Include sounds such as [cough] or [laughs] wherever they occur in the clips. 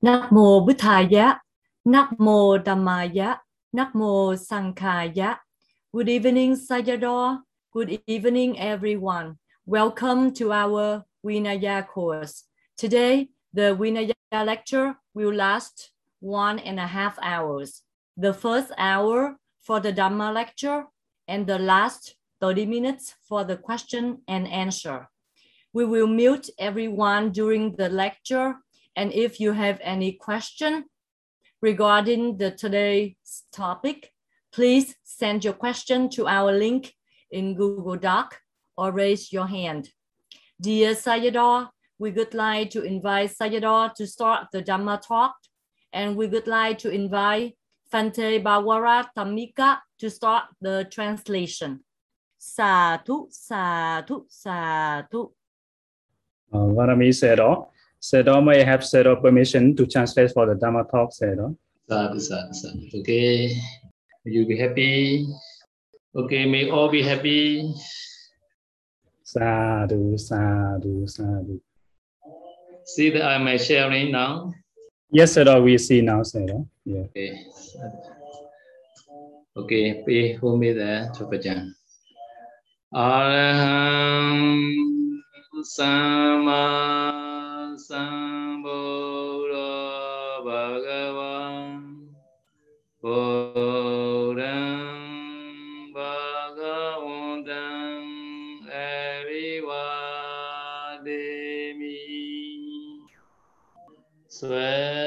Nak mô mô Dhammaya, Nak mô. Good evening, Sayadaw. Good evening, everyone. Welcome to our Vinaya course. Today, the Vinaya lecture will last one and a half hours. The first hour for the Dhamma lecture and the last 30 minutes for the question and answer. We will mute everyone during the lecture. And if you have any question regarding the today's topic, please send your question to our link in Google Doc or raise your hand. Dear Sayadaw, we would like to invite Sayadaw to start the Dhamma talk, and we would like to invite Fante Bawara Tamika to start the translation. Sadhu, sadhu, sadhu. Uh, Varami Sedo. Sedo may have Sedo permission to translate for the Dhamma talk, Sedo. Sadhu, sadhu, sadhu. Okay. You be happy. Okay, may all be happy. Sadhu, sadhu, sadhu. See that I am sharing now. Yes, Sedo, we see now, Sedo. Yeah. Okay. Okay, pay home me there, Chopajan. Araham Sama Sambuddha Bhagavan Buddham Bhagavantam Arivademi Swekado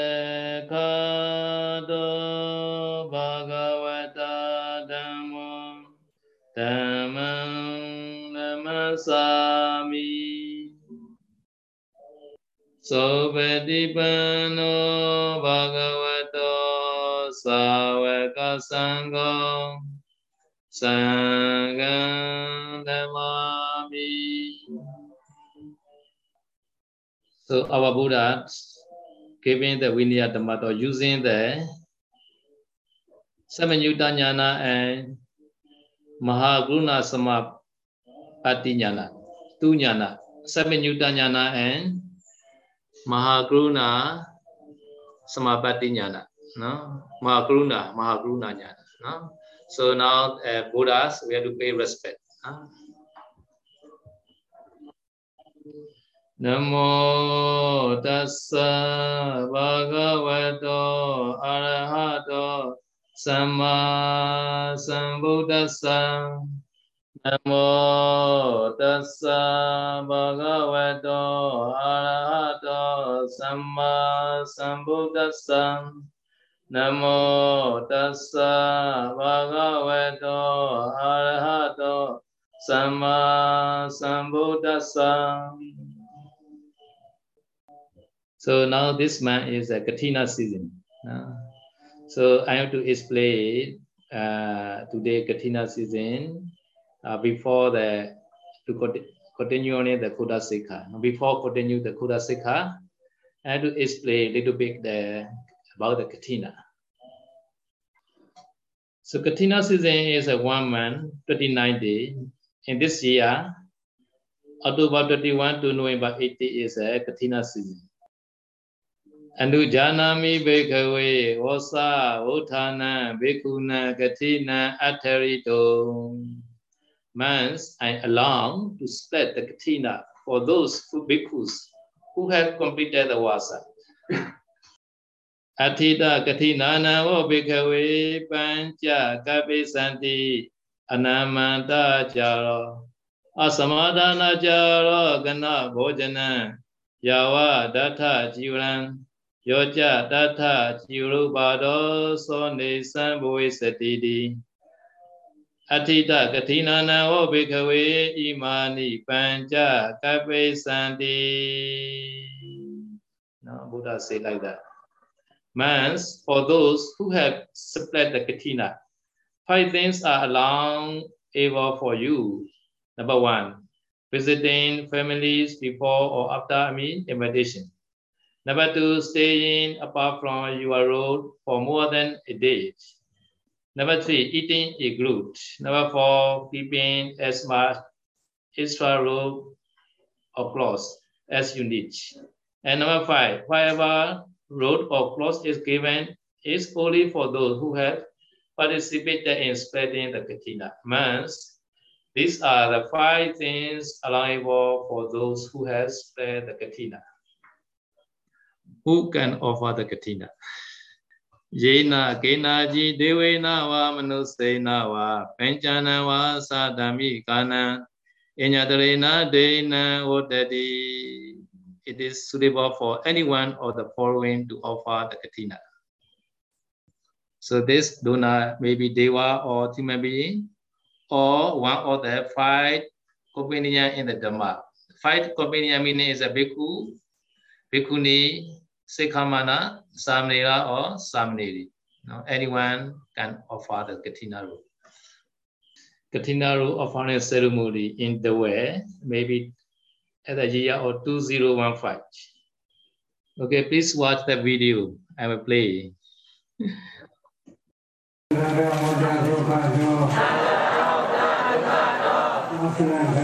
Sobhatipanno Bhagavato Savaka Sangha Sangham Dhammami So our Buddha giving the Vinaya Dhamma or using the Samanyutta Jnana and Mahagruna Samapatti Jnana, two Jnana, Samanyutta Jnana and Maha Karuna Samabhatinya na. No? Maha Karuna, Maha So now uh, Buddhas, we have to pay respect. No? Namo tassa bhagavato arahato sama sambuddhasa. Namo tassa bhagavato arahato samma sambuddhassa. Namo tassa bhagavato arahato samma sambuddhassa. So now this month is a Katina season. Uh, so I have to explain uh, today Katina season uh, before the to continue on the Kuda Sikha. Before continue the Kuda Sikha, I have to explain a little bit the, about the Katina. So Katina season is a one month, 29 day. In this year, October 21 to November 80 is a Katina season. အနုဂျာနာမိဘေကဝေဝောသဝုဌာနံဘေကုဏံကတိနံအထရိတော months, I along to spread the katina for those who bhikkhus who have completed the vasa. [laughs] Atita katina namo bhikkhave pancha kapi santi anamanta charo asamadana charo gana bhojana. Yava datha jivan yoja datha jiru bado so nisan bhuvi အထိတကတိနာနံဩဘေခဝေဣမာနိပัญจကပိစန္တိနော်ဘုရား say like that. Mans for those who have split the katina five things are allowed ever for you. Number 1 visiting families before or after I mean invitation. Number 2 staying apart from your road for more than a day. Number three, eating a group. Number four, keeping as much extra robe or clothes as you need. And number five, wherever road or cloth is given is only for those who have participated in spreading the katina. Means these are the five things allowable for those who have spread the katina. Who can offer the katina? Yena kena ji devena wa manusena wa penchana wa sadami kana inyatarena dena odati. It is suitable for anyone of the following to offer the katina. So this donor may be Deva or human being, or one of the five companion in the Dhamma. Five companion meaning is a bhikkhu, bhikkhuni, sikhamana, samnera, or samneri. Now, anyone can offer the Katina rule. Katina offering ceremony in the way, maybe at the year or 2015. Okay, please watch the video. I will play. [laughs]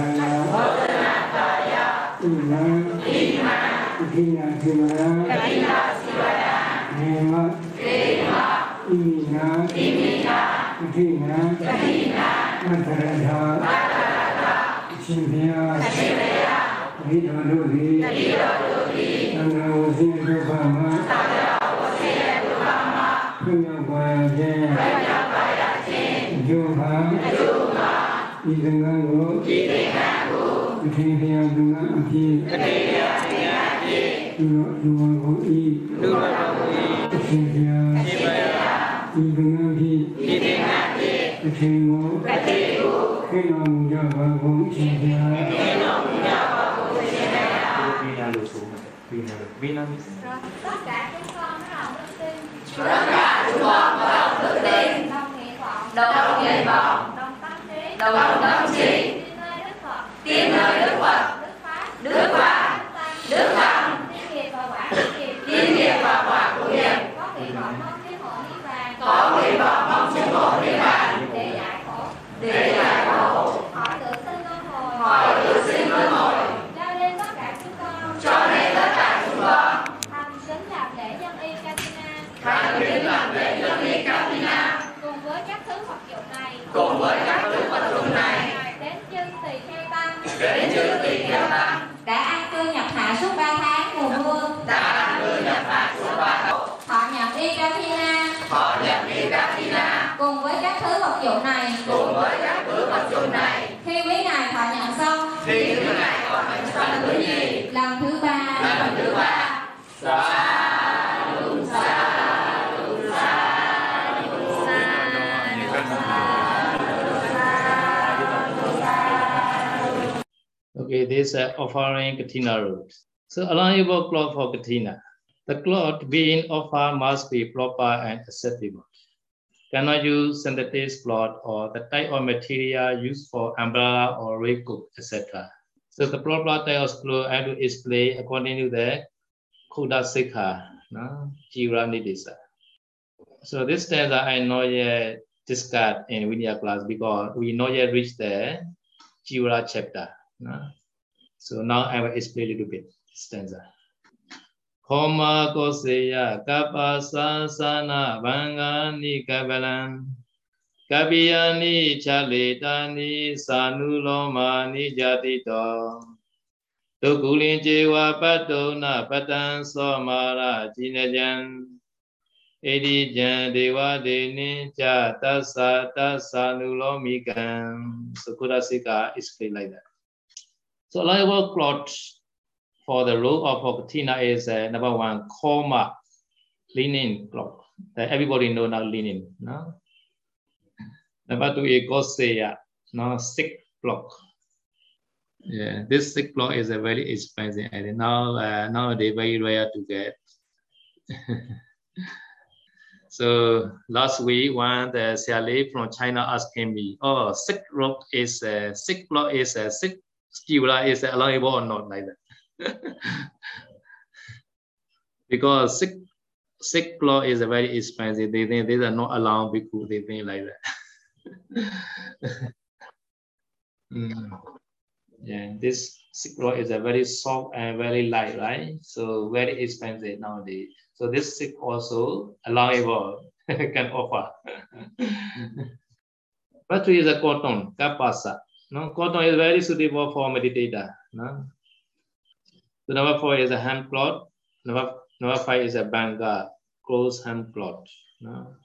ထင်ဖျားသင်္ကန်းအဖြစ်အထင်ဖျားသင်္ကန်းအဖြစ်လူတော်လူတော်ကိုဤလူတော်ကိုဤအထင်ဖျားအထင်ဖျားဤသင်္ကန်းဖြစ်ဤသင်္ကန်းဖြစ်အထင်ကိုအထင်ကိုခေတော်မူကြပါကုန်အရှင်ဖျားခေတော်မူကြပါကုန်အရှင်ဖျားဘီနာလို့ဆိုမှာဘီနာလို့ဘီနာ means tất cả chúng con nó là đức tin tất cả chúng con nó là đức tin đồng nguyện vọng đồng tâm trí tiến họ Kathina họ nhập đi Kathina cùng với các thứ vật dụng này. Cùng với các thứ vật dụng này. Khi quý ngài thọ nhận xong. Khi quý ngài thọ nhận xong thứ gì? Lần thứ ba. Lần thứ ba. Sa lu sa lu sa Okay, this uh, offering katina root. So allowable cloth for katina. The cloth being offered must be proper and acceptable. Cannot use synthetic cloth or the type of material used for umbrella or raincoat, etc. So the proper type of cloth I to display according to the Kuda Sikha, no? Jira Nidisa. So this stanza I not yet discussed in Vidya class because we not yet reached the Jira chapter. No? So now I will explain a little bit stanza. Homa Koseya Kapasa Sana Bangani Kabalan Kabiyani Chalitani Sanulomani Jatito. Tukulin Jewa Patona Patan Somara Chinajan Edi Jan Dewa Deni Jata Sata Sanulomikan Sakura Sika is played like that. So, like a plot. For the role of Okatina is uh, number one, comma, linen clock. That everybody know now linen. No? Number two is Goseya, no, sick block. Yeah, this sick block is a very expensive and now uh, nowadays very rare to get. [laughs] so last week, one the Xiale from China asking me, "Oh, sick block is a uh, sick block is a uh, sick Skivra is allowable or not like that. [laughs] because sick sick law is very expensive. They think they are not allowed because they think like that. [laughs] mm. Yeah, this silk road is a very soft and very light, right? So very expensive nowadays. So this silk also allowable [laughs] can offer. But is a cotton, kapasa. No, cotton is very suitable for meditator. No? So number four is a hand cloth. Number, number five is a banga, close hand cloth. No?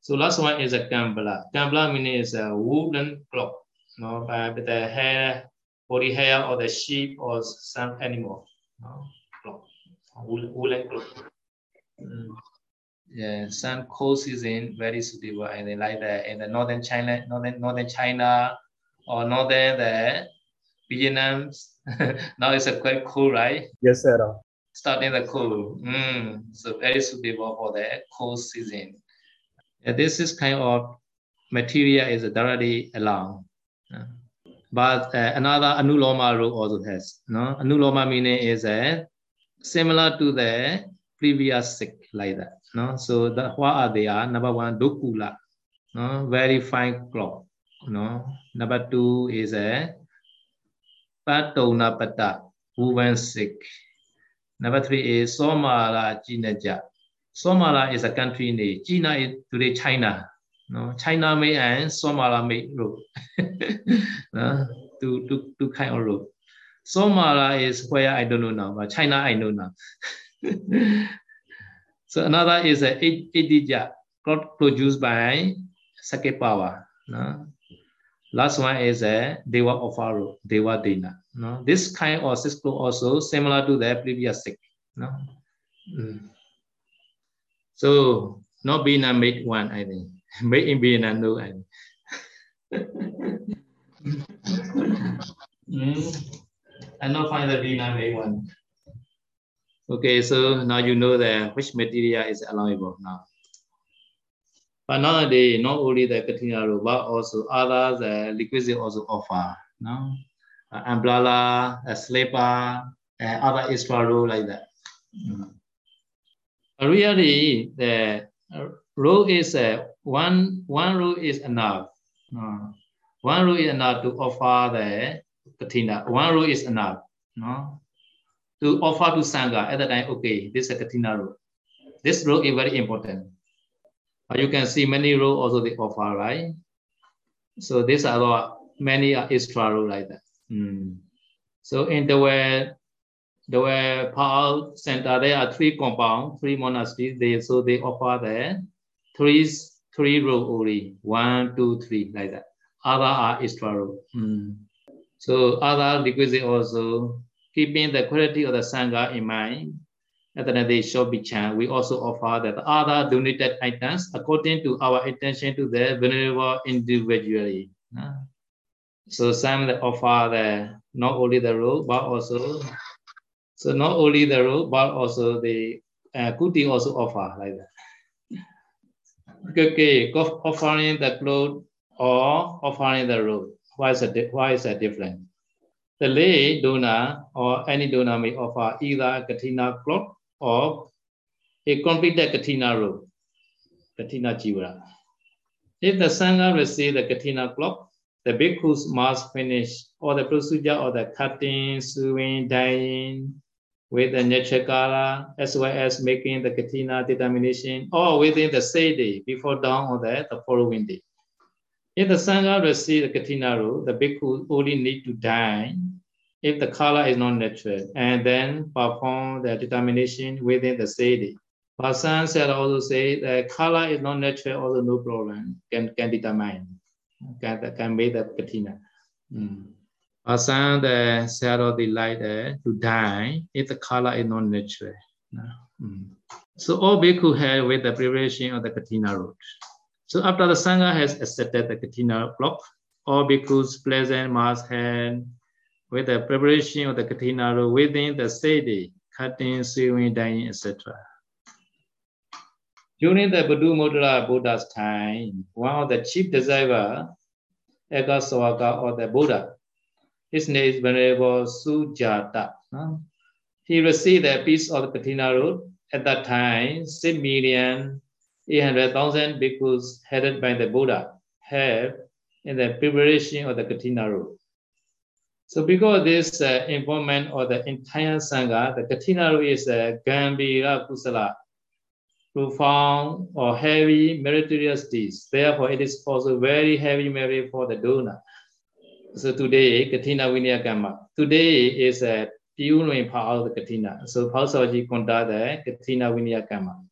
So last one is a. Kambala meaning is a wooden cloth. No, by the hair, body hair of the sheep or some animal. No, cloth, woolen cloth. Mm yeah, some cold season very suitable and they like that in the northern China, northern northern China or northern the Vietnam. [laughs] now it's a quite cool, right? Yes, sir. Starting the cool. Mm, so very suitable for the cold season. Yeah, this is kind of material is directly along. Uh, but uh, another anuloma rule also has. No, anuloma meaning is uh, similar to the previous sick like that. No, so the what are they are number one dokula, no, very fine cloth. No, number two is a patona pata, woven sick. Number three is Somala Jinaja. Somala is a country name. China is today China. No, China made and Somala made road. [laughs] no, two, two, two kind of road. Somala is where I don't know now, but China I know now. [laughs] So another is a Idija, produced by Sake power. No? Last one is a Deva Ofaro, Deva Dena. No? This kind of system also similar to the previous six. No? Mm. So not Bina made one, I think. [laughs] Made in Bina, no, I think. [laughs] mm. I not find the Bina made one. Okay, so now you know that which material is allowable now. But nowadays, not only the Katina rope, but also other the liquids also offer. No? Uh, umbrella, a slipper, and other extra rope like that. Mm. Really, the rope is uh, one one rope is enough. Uh, one rope is enough to offer the katina. One rope is enough. No? to offer to Sangha at the time, okay, this is a Katina rule. This rule is very important. You can see many rules also they offer, right? So these are the many extra rule like that. Mm. So in the way, the way Paul Center, there are three compounds, three monasteries. They so they offer the three three rule only, one, two, three, like that. Other are extra rule. Mm. So other requisite also keeping the quality of the Sangha in mind, we also offer that other donated items according to our intention to the vulnerable individually. So some that offer the not only the rule, but also so not only the rule, but also the uh, kuti also offer like that. Okay, offering the clothes or offering the robe. Why is it why is that different? The lay donor or any donor may offer either a katina cloth or a completed katina robe, katina jivara. If the sangha receive the katina cloth, the bhikkhus must finish all the procedure of the cutting, sewing, dyeing with the nechakara, as well as making the katina determination, or within the same day before dawn or the, the following day. If the Sangha receive the Katina rule, the bhikkhu only need to dye if the color is not natural and then perform the determination within the city. But some said also say the color is not natural, also no problem, can, can determine, can, can make the Katina. Mm. But some the said the light uh, to dye if the color is not natural. Mm. So all bhikkhu had with the preparation of the Katina root. So after the Sangha has accepted the Katina block, all bhikkhus present must have with the preparation of the Katina within the city, cutting, sewing, dyeing, etc. During the Buddha Mudra Buddha's time, one of the chief disciples, Ekaswaka or the Buddha, his name is Venerable Sujata. He received a piece of the Katina. At that time, 6 million 800,000 bhikkhus headed by the Buddha have in the preparation of the Katina road. So because this uh, involvement of the entire Sangha, the Katina is a Gambira Kusala, profound or heavy meritorious deeds. Therefore, it is also very heavy merit for the donor. So today, Katina Vinaya Kama. Today is a Piulwin part of the Katina. So Pausaji conduct the Katina Vinaya.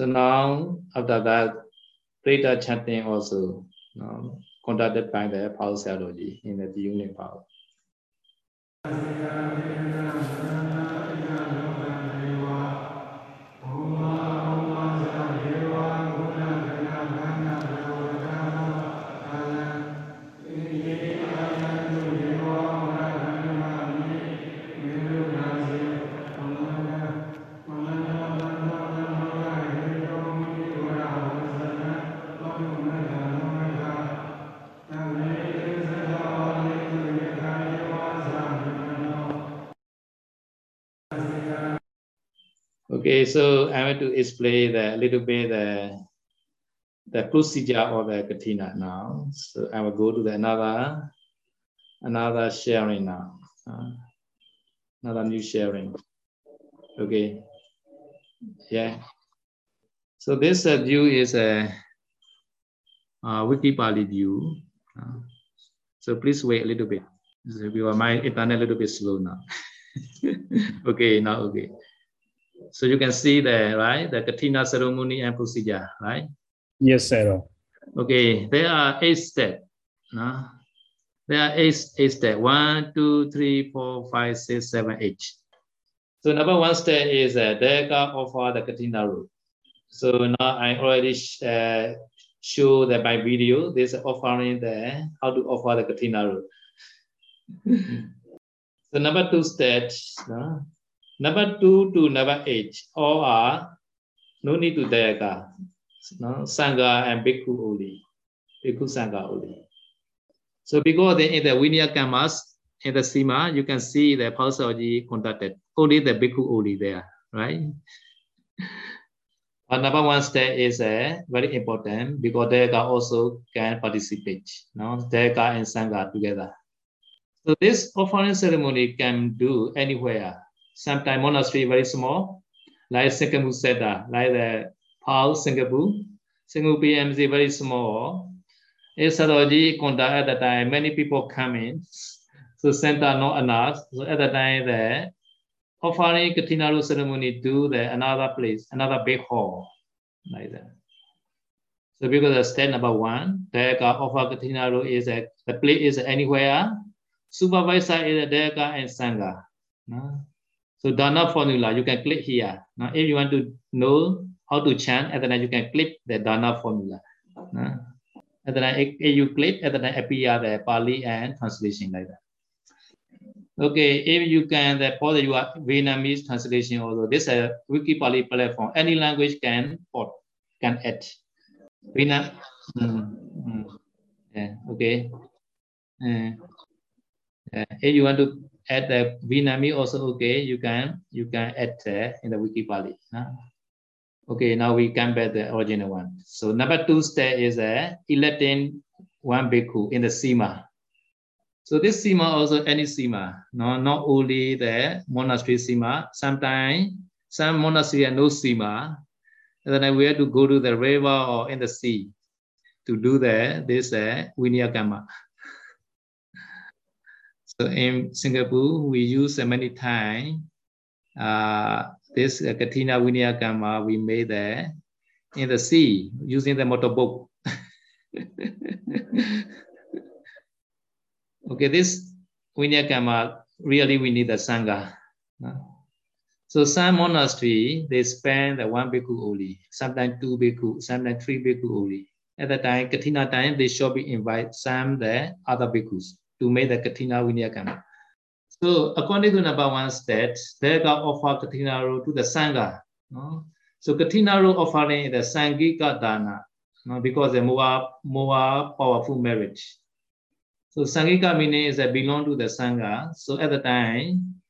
So now, after that, Preta chanting also um, conducted by the Power Theology in the unit power. 'Okay, so I want to explain the little bit the the procedure of the katina now. So I will go to the another another sharing now. uh, another new sharing. Okay. Yeah. So this uh, view is a uh, Wikipali view. Uh, so please wait a little bit. So we are my internet a little bit slow now. [laughs] okay, now okay. So you can see there, right? The Katina ceremony and procedure, right? Yes, sir. Okay, there are eight steps. No? There are eight, eight steps. One, two, three, four, five, six, seven, eight. So number one step is uh, Deka offer the Katina root. So now I already sh- uh, show that by video, this offering there, how to offer the Katina root. [laughs] so number two steps, no? Number two to number eight, all are no need to Deka. No? Sangha and Bhikkhu only. Bhikkhu Sangha only. So because they, in the Vinaya Kammas, in the Sima, you can see the Pausaji conducted. Only the Bhikkhu only there, right? But number one step is uh, very important because Deka also can participate. No? Deka and Sangha together. So this offering ceremony can do anywhere. Sometimes monastery very small, like Singapore Seta, like the Paul Singapore. Singapore PMC very small. It's Saroji conduct at the time, many people come in. So center not enough. So at the time there, offering Katinaru ceremony do the another place, another big hall, like that. So because the step number one, Deka offer Katinaru is a the place is anywhere. Supervisor is a Deka and Sangha. no? So Dana formula, you can click here. Now, if you want to know how to chant, at the time you can click the Dana formula. no? At the time, if if you click, at the time appear the Pali and translation like that. Okay, if you can, the port you are Vietnamese translation also. This is a Wikipali platform. Any language can port, can add. Vietnam. Mm, mm. Yeah, okay. Uh, yeah, if you want to add the Vietnamese also okay, you can you can add in the Wikipali. huh? Okay, now we come back the original one. So number two step is a electing one bhikkhu in the Sima. So this Sima also any Sima, no, not only the monastery Sima. Sometimes some monastery have no Sima. And then we have to go to the river or in the sea to do the this uh, Vinaya. So in Singapore, we use many times. Uh, this uh, Katina Vinayakama we made there in the sea using the motorboat. [laughs] okay, this Vinayakama really we need the Sangha. So some monastery, they spend the one bhikkhu only, sometimes two bhikkhu, sometimes three bhikkhu only. At the time, Katina time, they should be invite some the other bhikkhus to make the Katina Vinayakama. So according to number one state, they got offer Katina rule to the Sangha. No? So Katina rule offering the Sangika Dana no? because the more, more powerful marriage. So Sangika meaning is that belong to the Sangha. So at the time,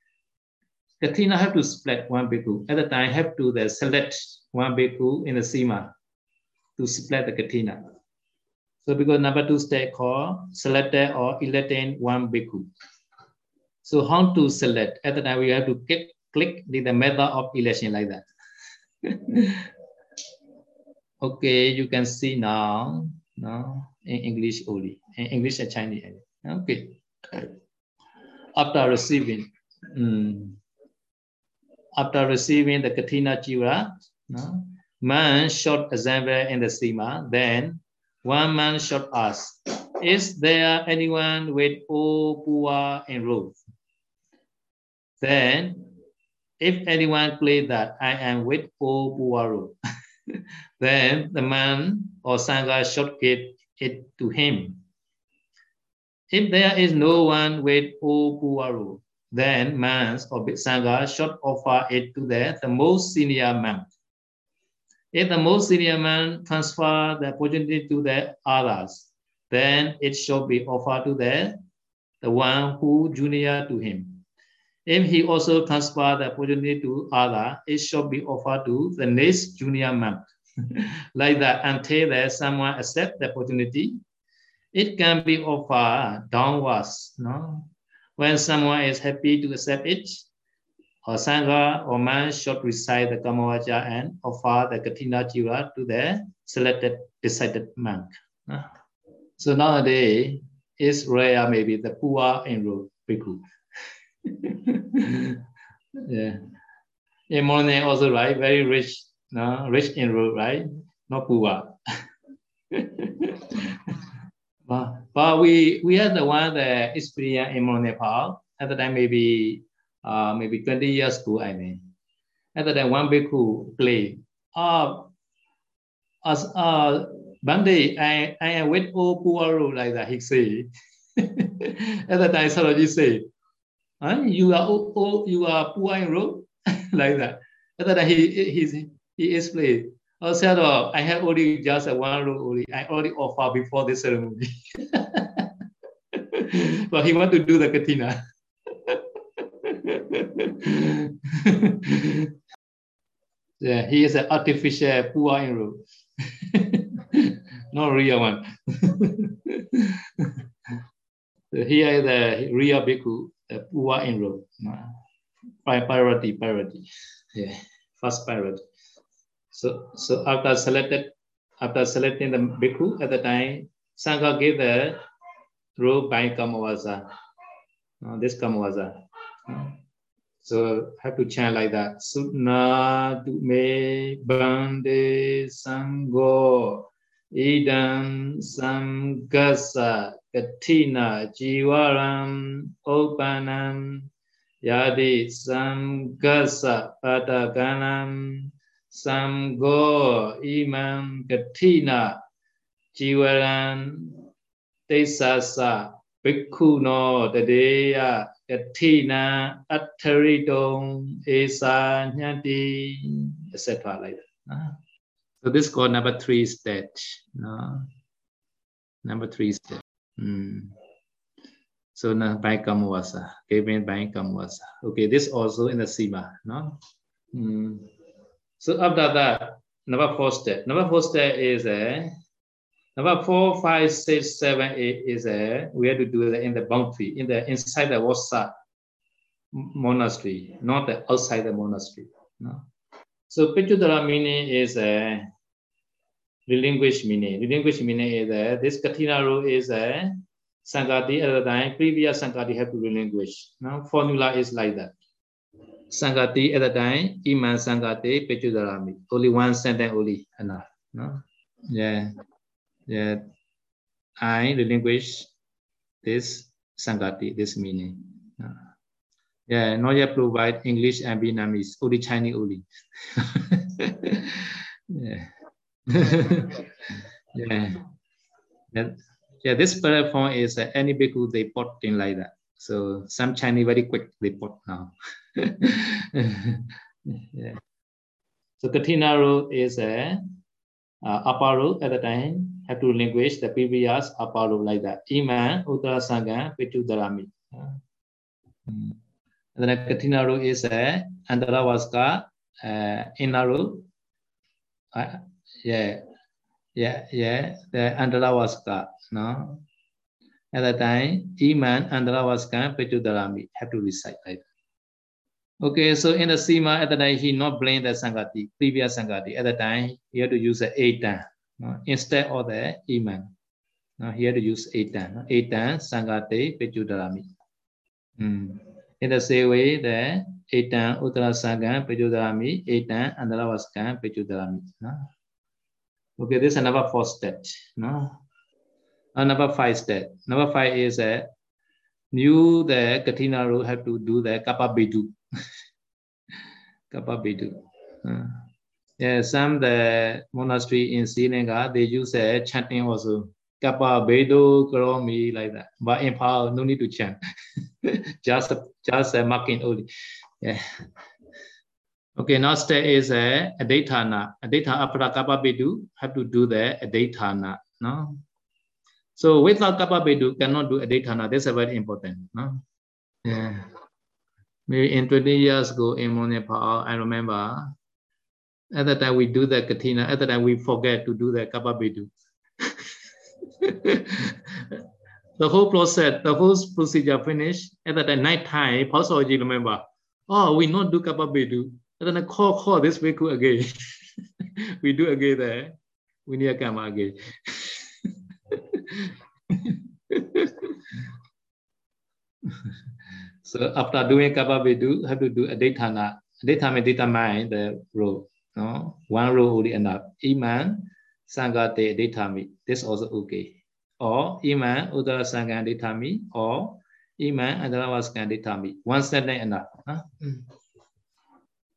Katina have to split one bhikkhu. At the time, have to the select one bhikkhu in the Sima to split the Katina. So because number two step called selected or electing one bhikkhu. So how to select? At the time, we have to click, click the, the method of election like that. [laughs] okay, you can see now, now in English only, in English and Chinese. Okay. After receiving, um, after receiving the Katina Jiva, no, man should assemble in the Sima, then one man should ask, is there anyone with O Pua enrolled? Then, if anyone claims that I am with O Puaru, [laughs] then the man or Sangha should give it to him. If there is no one with O Puaru, then man or Sangha should offer it to the, the most senior man. If the most senior man transfer the opportunity to the others, then it should be offered to the, the one who junior to him. If he also transfer the opportunity to other, it should be offered to the next junior man. [laughs] like that until that someone accept the opportunity. It can be offered downwards. No? When someone is happy to accept it, or Sangha or man should recite the Kamavaja and offer the Katina Jiva to the selected decided monk. Ah. So nowadays, it's rare maybe the poor enrolled bhikkhu. [laughs] yeah. In morning also right, very rich, no, rich enrolled, right? Not poor. [laughs] but, but we we had the one that experience in Nepal at the time maybe uh, maybe 20 years ago, I mean. At the time, one bhikkhu played. Uh, as, uh, one day, I, I went all poor like that, he say. At the time, Saraji say, huh? you are oh, oh, you are road [laughs] like that. At the time, he, he, he explained, Oh, Sayadaw, I have only just a one room only. I already offer before the ceremony. [laughs] but he want to do the katina. [laughs] yeah, he is an artificial poor in room. [laughs] Not real one. [laughs] so here is the real bhikkhu, the poor in room. Priority, priority. Yeah, first priority. So, so after selected, after selecting the bhikkhu at the time, Sangha gave the robe by Kamavasa. Uh, this Kamavasa. Uh, so, have to chant like that. Sutna me bande sango idam samgasa katina jivaram opanam, yadi samgasa pataganam samgo imam katina jivaram tesasa, bhikkhu tadeya Katina Attaridong Esa Nyati, etc. like that. So this is called number three stage. No? Number three stage. Mm. So na by Kamwasa, given by Kamwasa. Okay, this also in the Sima. No? Mm. So after that, number four step. Number four step is a Number four, five, six, seven, eight is a we have to do it in the boundary, in the inside the Wasa monastery, not the outside the monastery. No? So Pichudara meaning is uh, a relinquish meaning. Relinquish meaning is a this Katina rule is a Sankati at the time, previous Sankati have to relinquish. Now formula is like that. Sankati at the time, Iman Sankati Pechudarami. Only one sentence only enough. No? Yeah. Yeah. I relinquish this sangati, this meaning. Uh, yeah, not yet provide English and Vietnamese, only Chinese only. [laughs] yeah. [laughs] yeah. yeah. Yeah, this platform is uh, any bhikkhu they put in like that. So some Chinese very quick they put now. [laughs] yeah. So Katina rule is a uh, upper rule at the time have to relinquish the previous Apollo like that. Iman, Uttara Sangha, Pitu Dharami. And then Katina rule is a Andaravaska, uh, inner rule. Uh, yeah, yeah, yeah, the Andaravaska, no? At that time, Iman, Andaravaska, Pitu Darami. have to recite like that. Okay, so in the Sima, at the time, he not blame the Sangati, previous Sangati. At the time, he had to use the Eitan? Instead of the Iman. Now here to use etan. Etan sangate Sangati, Mm. In the same way, the etan Uttara Sangam, Pechudarami, Eitan, Andaravaskan, Pechudarami. No? Okay, this is another four step. No? Uh, number five step. Number five is that uh, you, the Katina rule have to do the Kappa Bedu. [laughs] Kapabidu. Uh, yeah, some the monastery in Sri Lanka they use a chanting also. Kappa Bedo Karomi like that. But in Pao, no need to chant. [laughs] just just a marking only. Yeah. Okay, now step is a adetana. Adetana after kappa bedu have to do the adetana. No. So without kappa bedu cannot do adetana. That's very important. No. Yeah. Maybe in 20 years ago in Monepal, I remember at that time we do the katina, at that time we forget to do the kapabidu. [laughs] the whole process, the whole procedure finished. At that night time, Pasoji remember, oh, we not do kapabidu. And then I call, call this bhikkhu again. [laughs] we do again there. We need a kama again. [laughs] So after doing kappa do have to do aditana. Aditana determine the rule. No, one rule only enough. Iman sangate aditami. This also okay. Or iman udara sangha aditami. Or iman andaravaskan aditami. One sentence enough. Huh?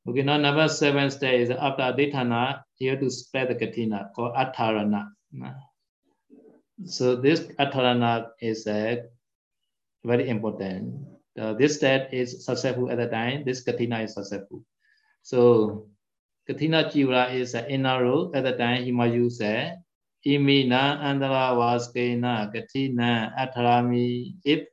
Okay, now number seven step is after aditana, you have to spread the katina called atharana. So this atharana is uh, very important uh, this state is successful at the time, this katina is successful. So katina jivra is an inner rule. At the time, he might use it. imina andara vaskena katina Atarami If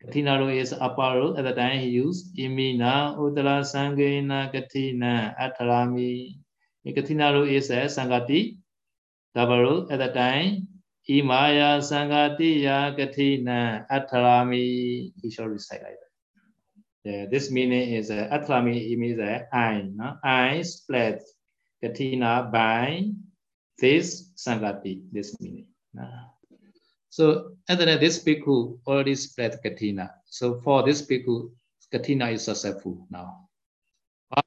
katina rule is upper rule, at the time he used imina udara sangena katina Atarami. Katina rule is a sangati double rule. At the time, Imaya Sangati Ya Katina Atarami. He shall recite like that. Yeah, this meaning is uh, Atharami, it means uh, I. No? I split Katina by this Sangati, this meaning. No? So, and then this bhikkhu already split Katina. So, for this bhikkhu, Katina is successful now.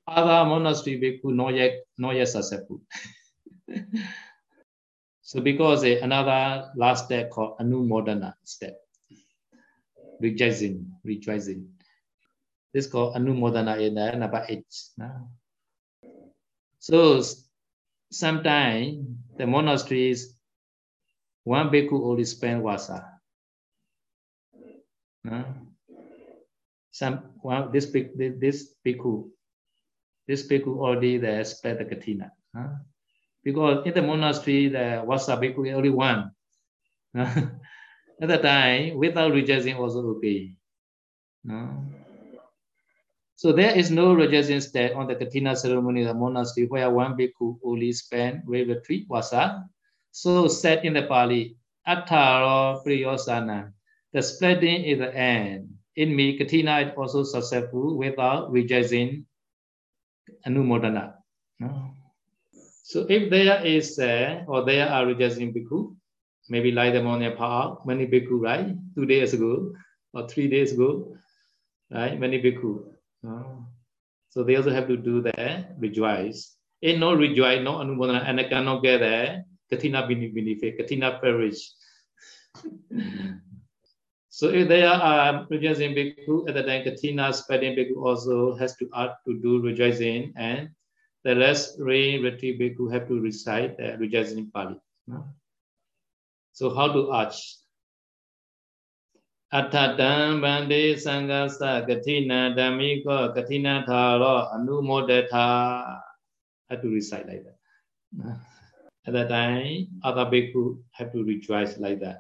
Other monastery bhikkhu not yet, not yet successful. [laughs] So because uh, another last step called anumodana step, rejoicing, rejoicing. This called anumodana in the number eight. No? So sometimes the monasteries, one bhikkhu only spend wasa. No? Some one this big this bhikkhu, this bhikkhu already there spend the katina. No? because in the monastery, the Vasa bhikkhu is only one. [laughs] At that time, without rejoicing also okay. No? So there is no rejection step on the Katina ceremony in the monastery where one bhikkhu only with the three vasa. So said in the Pali, Attaro Priyosana, the splitting is the end. In me, Katina is also successful without rejecting Anumodana. No? So if there is a, or there are rejecting bhikkhu, maybe light the morning park, many bhikkhu, right? Two days ago or three days ago, right? Many bhikkhu. Uh, so they also have to do the rejoice. If no rejoice, no anumodana, and I cannot get there, katina benefit, katina perish. [laughs] so if there are rejoicing bhikkhu, at the time katina spreading bhikkhu also has to add to do rejoicing, and the rest three retreat bhikkhu have to recite the rejoicing Pali. No? So how to arch? အထတံဗန္တိသံဃသကတိနာဓမ္မိကောကတိနာထာရောအနုမောဒထာ had to recite like that at that time other bhikkhu have to rejoice like that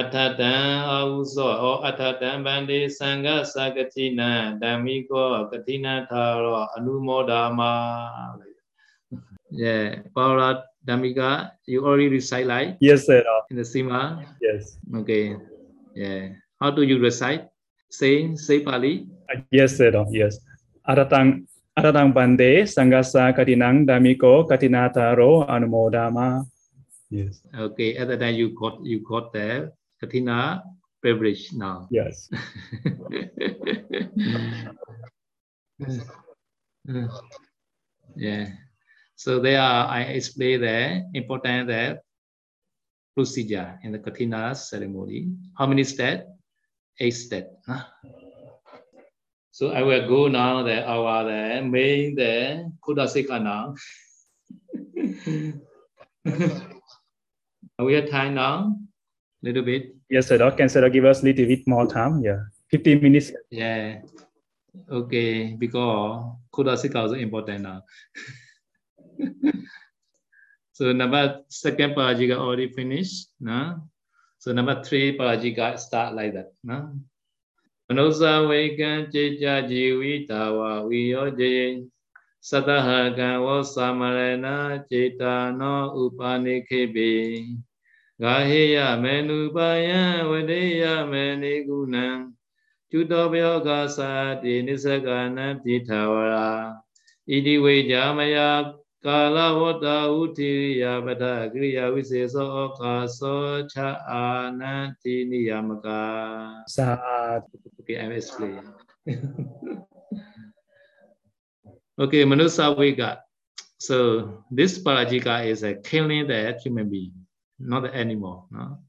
အထတံအဟုသောဩအထတံဗန္တိသံဃသကတိနာဓမ္မိကောကတိနာထာရောအနုမောဒာမ like that yeah Paula Dhammika you already recite like Yes, sir. in the Sima Yes. okay yeah how do you recite say say Pali Uh, Yes, sir. Yes. Aratang Aratang Bande Sangasa Katinang Damiko Katinataro Anumodama. Yes. okay that time you got you got the Katina beverage now Yes. [laughs] yeah. So there are, I explain the important the procedure in the Katina ceremony. How many steps? Steps. huh? So I will go now the our the main the Kudasika now. [laughs] Are we have time now? Little bit. Yes, sir. Can sir give us little bit more time? Yeah. 15 minutes. Yeah. Okay, because Kudasika is important now. [laughs] so number second parajika already finished. No? So number three parajika start like that. No? Manusa vekan checha jiwita wa viyoje sataha kan wa samarana cheta no upanikhepe gaheya menupaya vadeya menigunan จุตဘယောကသာတိနိစ္စကနတိထာဝရာဣတိဝေကြမယ ကာလဝတ္တဥတိယပဒကရိယာဝိစေသောဩကာသောချအာနန္တိနိယမကာ Sa Okay, I will explain. okay, Manusa Vega. So this Parajika is a killing the human being, not the animal. No?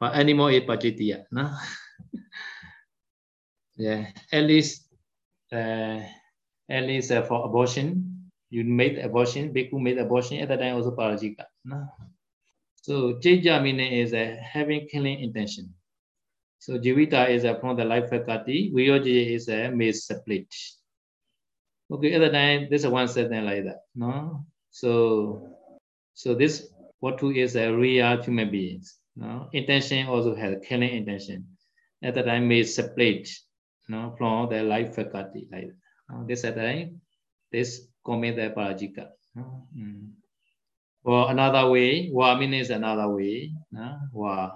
But animal is Pajitiya. No? yeah, at least uh, at least uh, for abortion, you made abortion, Bhikkhu made abortion at that time also Parajika. No? So Jeja meaning is uh, having killing intention. So Jivita is uh, from the life faculty, Viyoji is a made split. Okay, at the time, this is one sentence like that. No? So so this what two is a real human beings. No? Intention also has killing intention. At the time made split no, from the life faculty like that. This at the time, this commit the parajika. No? Mm. Or another way, wa means another way. No? Wa.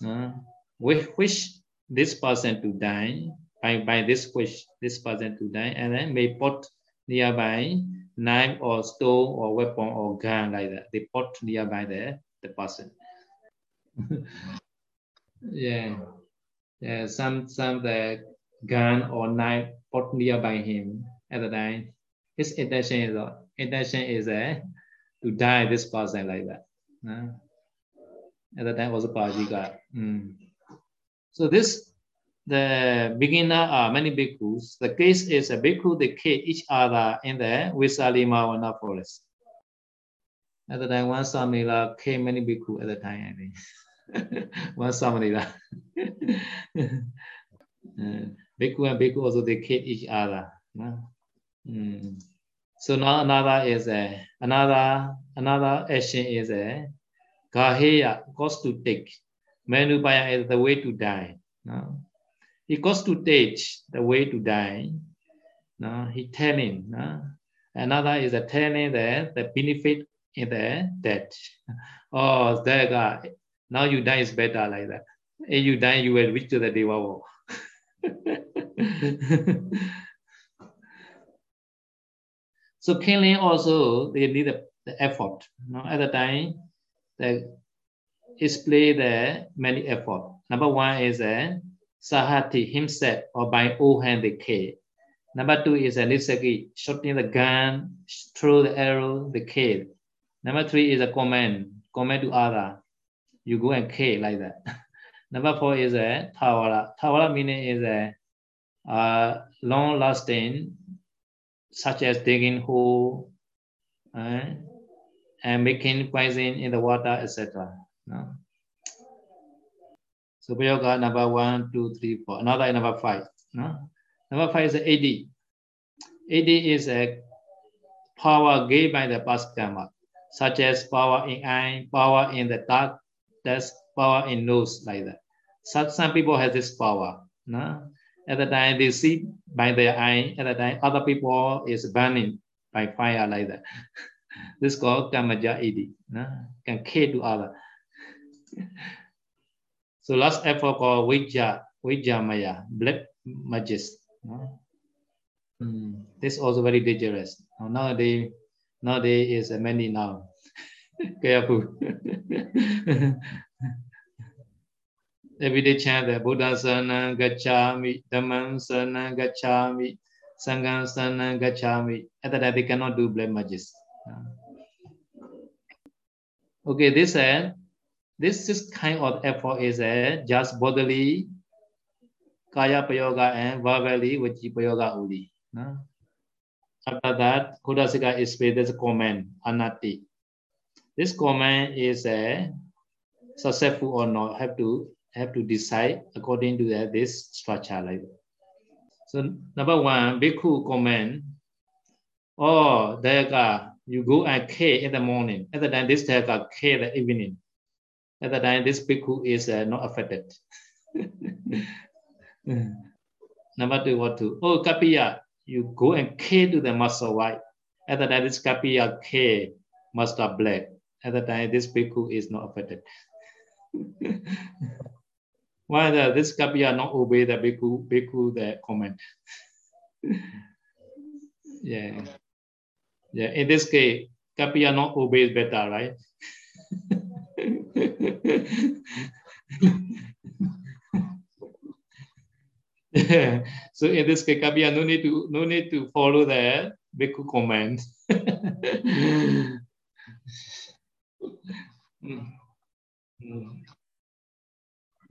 No? which, which this person to die by, by this wish this person to die and then may put nearby knife or stone or weapon or gun like that they put nearby the, the person [laughs] yeah yeah some some the gun or knife put nearby him at the time his intention is uh, intention is uh, to die this person like that uh, at the time was a parajika mm. So this, the beginner are many bhikkhus. The case is a bhikkhu, they kill each other in the Visalimavana forest. At the time, one Samila killed many bhikkhu at the time, I think. [laughs] one Samila. [laughs] uh, bhikkhu and bhikkhu also, they kill each other. No? Mm. So now another is a, another, another action is a gaheya, cost to take. Manupaya is the way to die. No? He goes to teach the way to die. No? He telling. No? Another is a telling that the benefit in the death. [laughs] Oh, there guy, now you die is better like that. If you die, you will reach to the Deva [laughs] so killing also, they need the, effort. No? At the time, the display the many effort. Number one is a Sahati himself or by own hand the K. Number two is a Nisaki shooting the gun, throw the arrow, the K. Number three is a command, command to other. You go and K like that. [laughs] Number four is a Tawara. Tawara meaning is a uh, long lasting, such as digging hole uh, and making poison in the water, etc. No? So yoga number one, two, three, four. Another number five. No? Number five is AD. AD is a power gained by the past karma, such as power in eye, power in the dark, that's power in nose, like that. Some, some people have this power. No? At the time they see by their eye, at the time other people is burning by fire like that. [laughs] this is called Kamaja AD. No? Can care to other. [laughs] So last effort called Vijja, Vijja Maya, black magic. No? Mm, this also very dangerous. Nowadays, nowadays is many now. [laughs] Careful. Every day chant the Buddha Sana Gachami, Dhamman Sana Gachami, Sangha Sana Gachami. At that they cannot do blame magic. Okay, this uh, this is kind of effort is uh, just bodily, kaya payoga and verbally vachi payoga only. No? After that, Kudasika is with this comment, anati. This comment is uh, successful or not, have to have to decide according to this structure like that. So number one, bhikkhu comment, oh, there you go and K in the morning. At the time, this there K in the evening. At the time, this bhikkhu is uh, not affected. [laughs] Number two, what to? Oh, kapiya, you go and K to the master white. At the time, this kapiya K master black. At the time, this bhikkhu is not affected. [laughs] Why the, this kapiya not obey the bhikkhu, bhikkhu the comment? [laughs] yeah. Yeah, in this case, kapiya not obey is better, right? [laughs] so in this case, Kapiya no need to no need to follow the bhikkhu command. [laughs] Mm. Mm.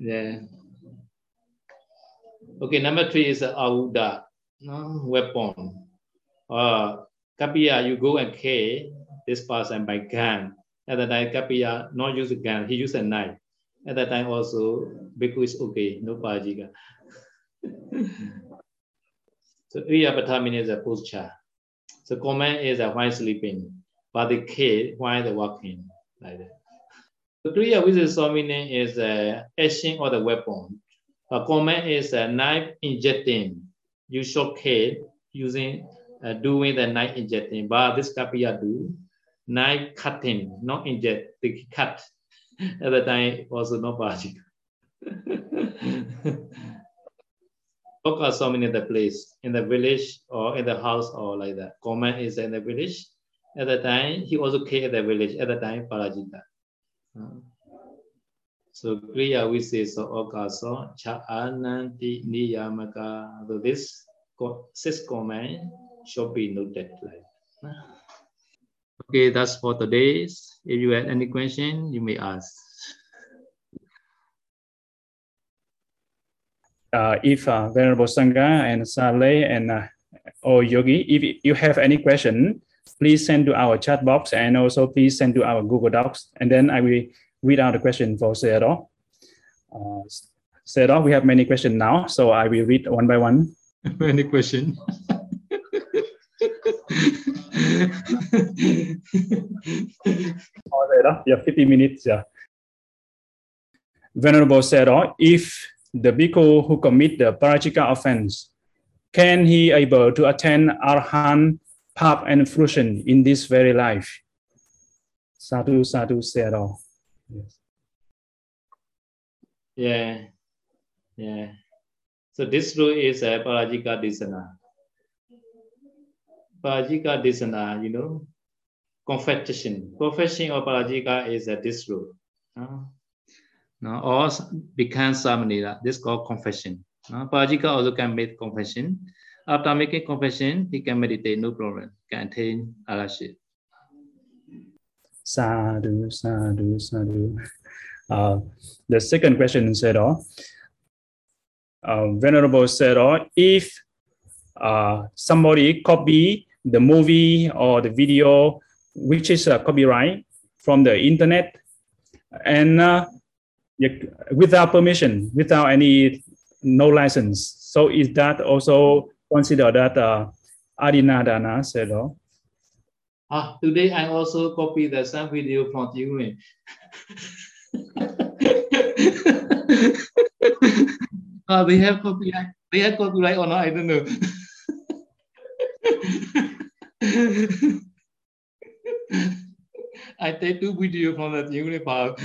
Yeah. Okay, number three is uh, auda, no, weapon. Uh, Kapiya, you go and kill this person by gun. At that time, Kapiya not use a gun, he use a knife. At that time also, Bhikkhu is okay, no Pajika. so Iyapata means a posture. So comment is a while sleeping, but the kid while the walking, like that. The Kriya which is uh, action or the weapon. A comment is a knife injecting. You shock head using uh, doing the knife injecting, but this Kapiya do knife cutting, not inject, cut. [laughs] At the time also not Pajika. Oka so many the place in the village or in the house or like that. Comment is in the village. At the time, he also came in the village. At the time, Parajika. So Kriya we say so Oka so cha ananti niyamaka. So this six comment should be noted like. Okay, that's for today. If you have any question, you may ask. uh, if uh, Venerable Sangha and Saleh and uh, or Yogi, if you have any question, please send to our chat box and also please send to our Google Docs. And then I will read out the question for Sayadaw. Uh, we have many questions now, so I will read one by one. [laughs] many questions. yeah, 50 minutes. Yeah. Venerable Sayadaw, if the bhikkhu who commit the parajika offense, can he able to attain arhan path and fruition in this very life? Sadhu, sadhu, Sayadaw. Yes. Yeah, yeah. So this rule is a parajika Disana. Parajika Disana, you know, confession. Confession of parajika is a this rule. Ah. Uh, no, or become samanera. This is called confession. Ah, uh, Parajika also can make confession. After making confession, he can meditate, no problem. Can attain arahantship. Sadhu, sadhu, sadhu. Uh, the second question said, uh, uh, Venerable said, uh, if uh, somebody copy the movie or the video, which is a copyright from the internet, and uh, without permission, without any no license, so is that also considered that uh, adinadana said, uh, Ah, today I also copy the same video from you. [laughs] Ah, they have copyright. They have copyright or not? I don't know. [laughs] I take two video from the unit file.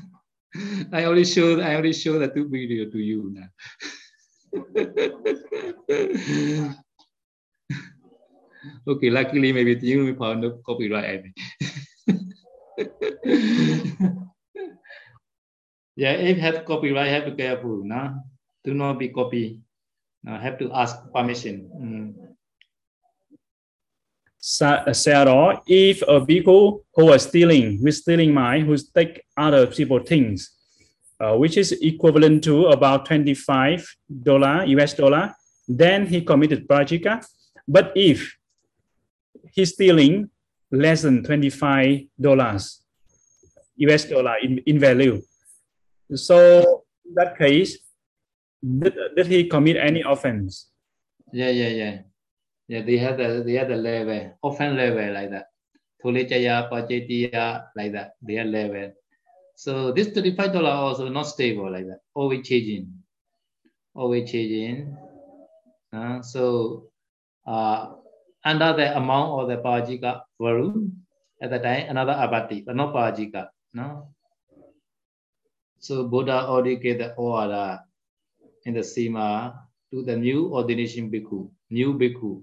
[laughs] I only show I only show the two video to you now. [laughs] okay, luckily maybe the unit file no copyright. [laughs] Yeah, if have copyright, have to careful. No, do not be copy. No, have to ask permission. Mm. Sa- Sarah, if a vehicle who was stealing, with stealing mine, who take other people things, uh, which is equivalent to about 25 dollar US dollar, then he committed parajika. But if he's stealing less than 25 dollars US dollar in, in value, so in that case, did, did he commit any offense? Yeah, yeah, yeah. Yeah, they have the they have the level, often level like that. Thullaccaya, Pachetiya, like that. They have level. So this $35 also not stable like that. Always changing. Always changing. Uh, so uh, under the amount of the Pajika value at the time, another apatti, but not Pajika. No. So Buddha already gave the order in the Sima to the new ordination bhikkhu, new bhikkhu.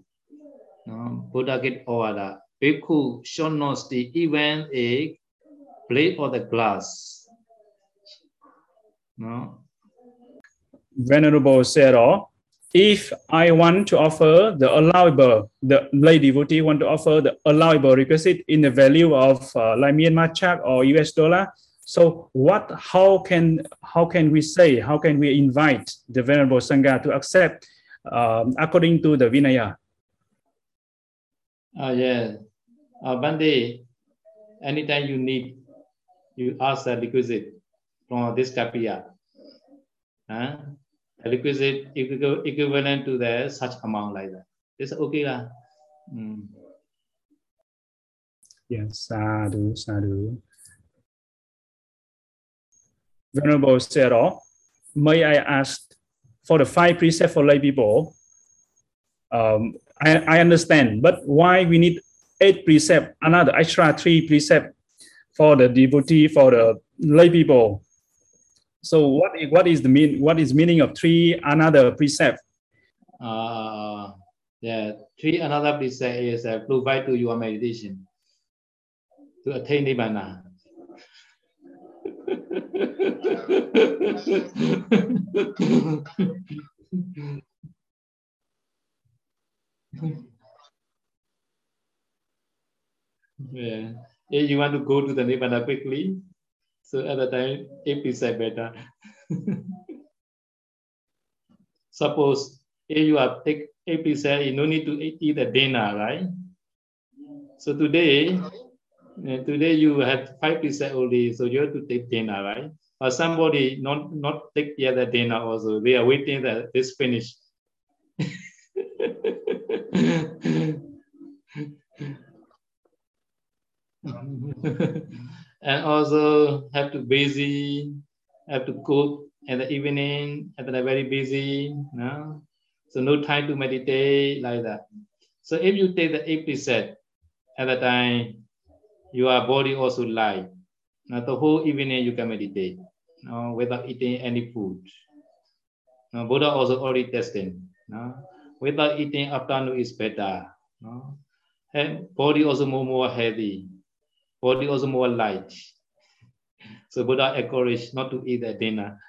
No, Buddha get order. Bhikkhu should not steal even a plate or the glass. No. Venerable Sarah, if I want to offer the allowable, the lay devotee want to offer the allowable requisite in the value of uh, like Myanmar kyat or US dollar, so what, how can, how can we say, how can we invite the Venerable Sangha to accept um, according to the Vinaya? Ah, yeah. Uh, Bhante, anytime you need, you ask the requisite from this kapiya. Huh? The requisite equivalent to the such amount like that. It's okay lah. Mm. Yes, sadhu, sadhu. Venerable Sarah, may I ask for the five precepts for lay people? Um, I, I understand, but why we need eight precept, another extra three precept for the devotee, for the lay people? So what, what is the mean, what is meaning of three another precept? Uh, yeah, three another precept is uh, provide to your meditation to attain nibbana. [laughs] yeah, if you want to go to the nibbana quickly, so at the time, eight precept better. [laughs] Suppose if you have take eight percent, you no need to eat, a dinner, right? So today, today you had five percent only, so you have to take dinner, right? Or somebody not not take the dinner also. They are waiting that this finish. [laughs] and also have to busy, have to cook in the evening, and then very busy. No? So no time to meditate like that. So if you take the eight at the time, your body also light. Now the whole evening you can meditate no, without eating any food. Now, Buddha also already testing. No? Without eating afternoon is better. No? and body also more more healthy, body also more light. So Buddha encouraged not to eat at dinner.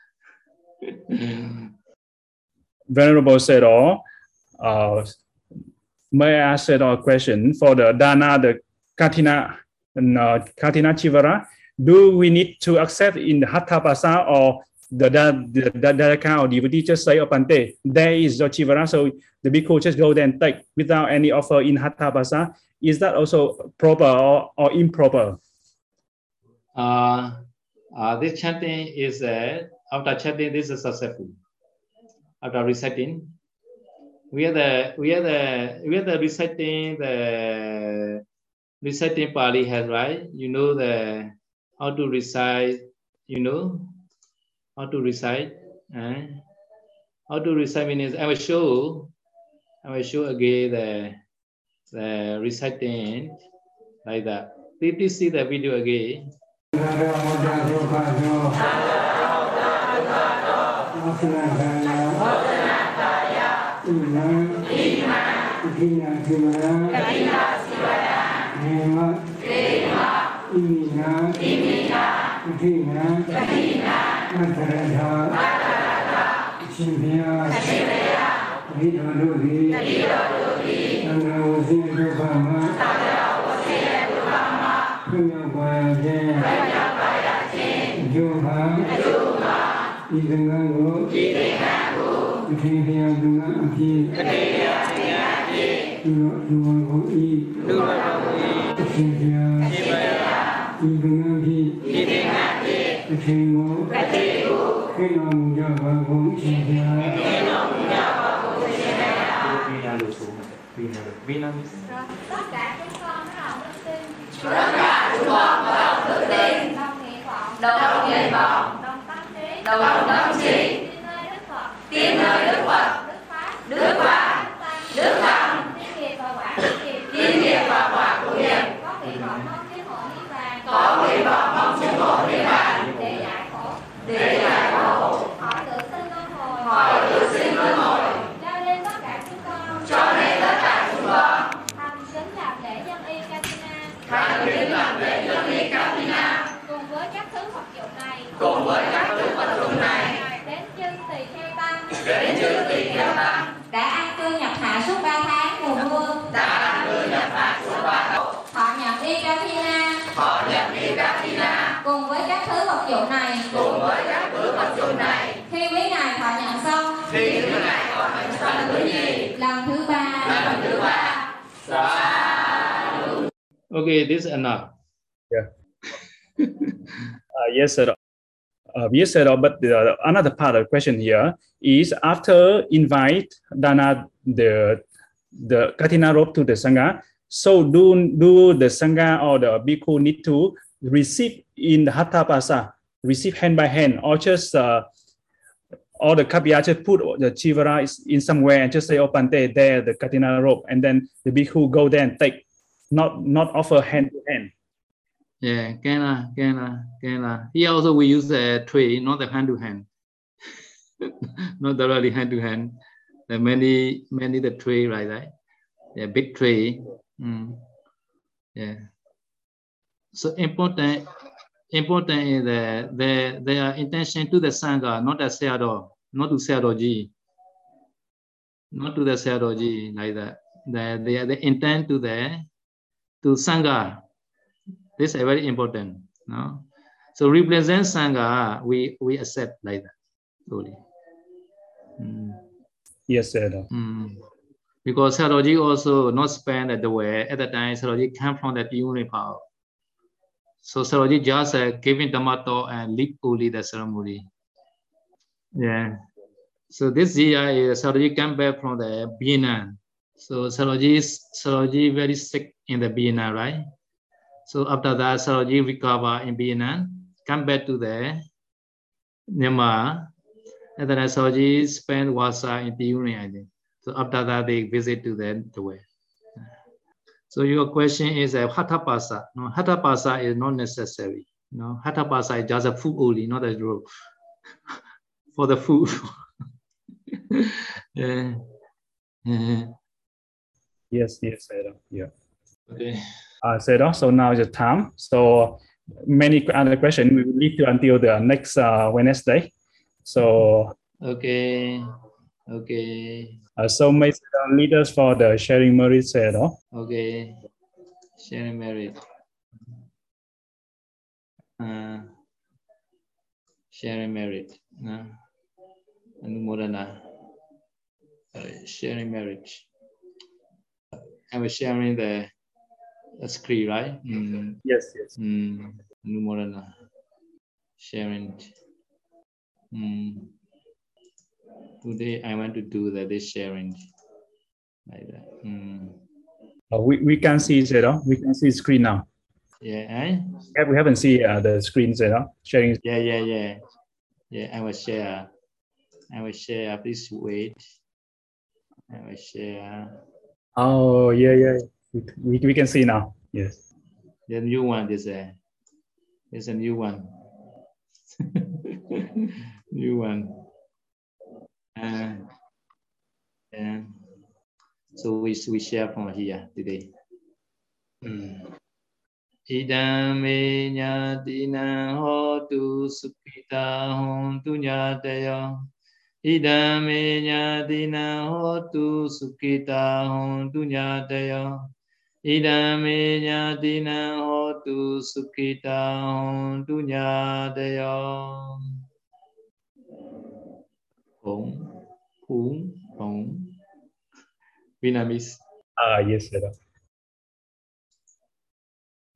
Venerable said, "Oh, uh, may I ask a question for the dana, the katina, and uh, katina chivara? Do we need to accept in the hatha pasa or the the the, the, kind or devotee just say opante? There is the chivara, so the bhikkhu just go there and take without any offer in hatha pasa. Is that also proper or, or improper? Uh, uh, this chanting is uh, after chanting this is successful. After reciting, we are the we are the we are the reciting the reciting Pali has right. You know the how to recite. You know how to recite. Eh? How to recite means I will show. I will show again the Uh, reciting like that. Please, see the video again. di Dua dua hong i Dua hong i Keseja Keseja Ibengaji Ibengaji Kesemu Kesemu Kenom Jawa hong seja Kenom Jawa hong seja Vina lục xuống Vina lục Vina Tất cả chúng con bắt đầu đức tin Tất cả chúng con bắt đầu đức tin Đồng nguyện vọng Đồng tâm trí Đồng tâm trí Tin nơi Đức Phật Đức Bà Đức Bà dụng này cùng với các thứ vật dụng này khi quý ngài thọ nhận xong khi quý ngài thọ nhận xong thứ gì lần thứ ba lần thứ ba okay. This is enough. [laughs] Uh, yes, sir. Uh, yes, sir. But the, another part of the question here is after invite Dana the the Katina robe to the Sangha. So do do the Sangha or the Bhikkhu need to receive in the Hatha Pasa, receive hand by hand, or just uh, or the Kapya just put the Chivara is in somewhere and just say, oh, Bhante, there, the Katina robe, and then the Bhikkhu go there and take, not not offer hand to hand. Yeah, can uh, can uh, can uh. Here also we use a tray, not the hand to hand. [laughs] not directly hand to hand. There many many the tray right right. Yeah, big tray. Mm. Yeah. So important important is that their their intention to the sangha, not the sayadaw, not to sayadaw not to the sayadaw like that. They they they intend to the to sangha. This is very important. No, so represent sangha. We we accept like that. Slowly. Mm. Yes, sir. Mm. Because Saroji also not spend at the way at the time Saroji came from that unit power. So Saroji just uh, giving Dhammato and only the ceremony. Yeah. So this year is came back from the Vietnam. So Saroji is very sick in the Vietnam, right? So after that, Saroji recover in Vietnam, come back to the Myanmar, and then Saroji spent Wasa in the Union, I think. So after that, they visit to the, the way. So your question is a hatapasa. No, hatha pasa is not necessary. No, hatapasa is just a food only, not a robe [laughs] for the food. [laughs] yeah. Yeah. Yes, yes, sir. Yeah. Okay. uh, Sayadaw. So now is the time. So many other questions we will leave to until the next uh, Wednesday. So Okay. Okay. uh, so may Sayadaw lead for the sharing merit Sayadaw. Okay. Sharing merit. Uh, sharing merit. Uh, Anumodana. Uh, sharing marriage. I was sharing the, the screen, right? Mm, Yes, yes. mm, Anumodana. Sharing. Mm. Today I want to do the this sharing. Like that. Mm. Uh, we, we can see Sayadaw. We can see screen now. Yeah, eh? Yeah, we haven't seen uh, the screen Sayadaw. Sharing. Yeah, yeah, yeah. Yeah, I will share. I will share. Please wait. I will share. Oh, yeah, yeah. We, we, we can see now. Yes. The new one is a, is a new one. [laughs] new one. Uh, and so we we share from here today. Mm. Idam me nyatina hotu sukita hontu nyataya. Idam me nyatina hotu sukita hontu nyataya. Idam me nyatina hotu sukita hontu nyataya. Ống, Phuong, Ống. Vietnamese. Ah, yes, sir.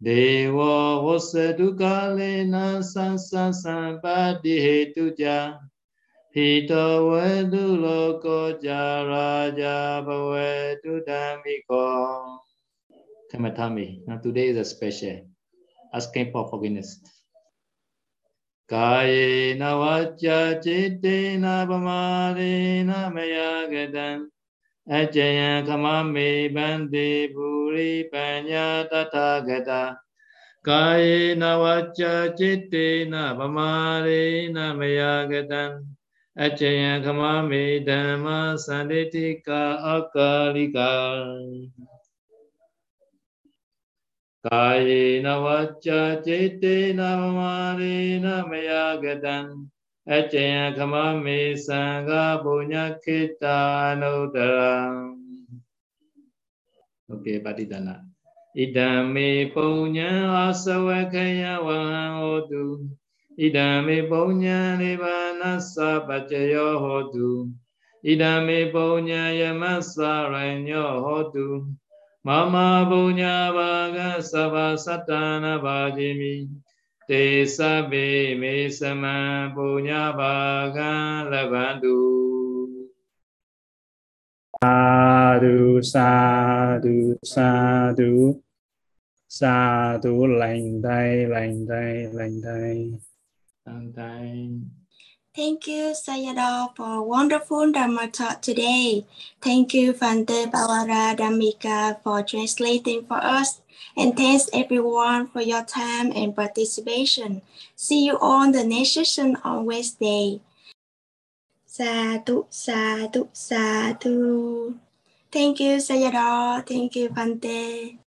Devo vosetu kalena sansa sampati hetuja Hito vedu loko jaraja bhavetu dhammiko Kamatami. Now today is a special asking for forgiveness. Kayena vacha chittena pamarena maya Ajaya kamami bandi puri panya tathagata Kayena vacha chittena pamarena maya Ajaya kamami dhamma sanditika akalika Kayena vacha chetena marena mayagadan Achaya kamami sangha punyakita anudaram Ok, Patitana. Idami punya asavakaya vaham hotu Idami punya nivanasa pachayo hotu Idami punya yamasvaranyo hotu Mama Bunya Vaga Sava Satana Vajimi. Te Sabe Me Sama Bunya Vaga Lavandu. Sadhu Sadhu Sadhu. Sadhu lành tay lành tay lành tay lành tay Thank you, Sayadaw, for wonderful Dharma talk today. Thank you, Fante Bawara Dhammika, for translating for us. And thanks everyone for your time and participation. See you on the next session on Wednesday. Sadhu, sadhu, sadhu. Thank you, Sayadaw. Thank you, Fante.